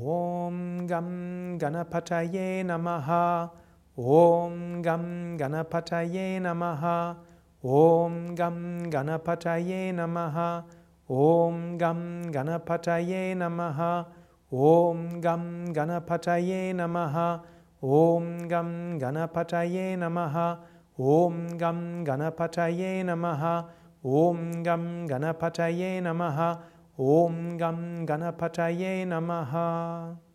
Om Gam Ganapataye Namaha. Om Gam Ganapataye Namaha. Om Gam Ganapataye Namaha. Om Gam Ganapataye Namaha. Om Gam Ganapataye Namaha. Om Gam Ganapataye Namaha. Om Gam Ganapataye Namaha. Om Gam Ganapataye Namaha. Om Gam Ganapataye Namaha.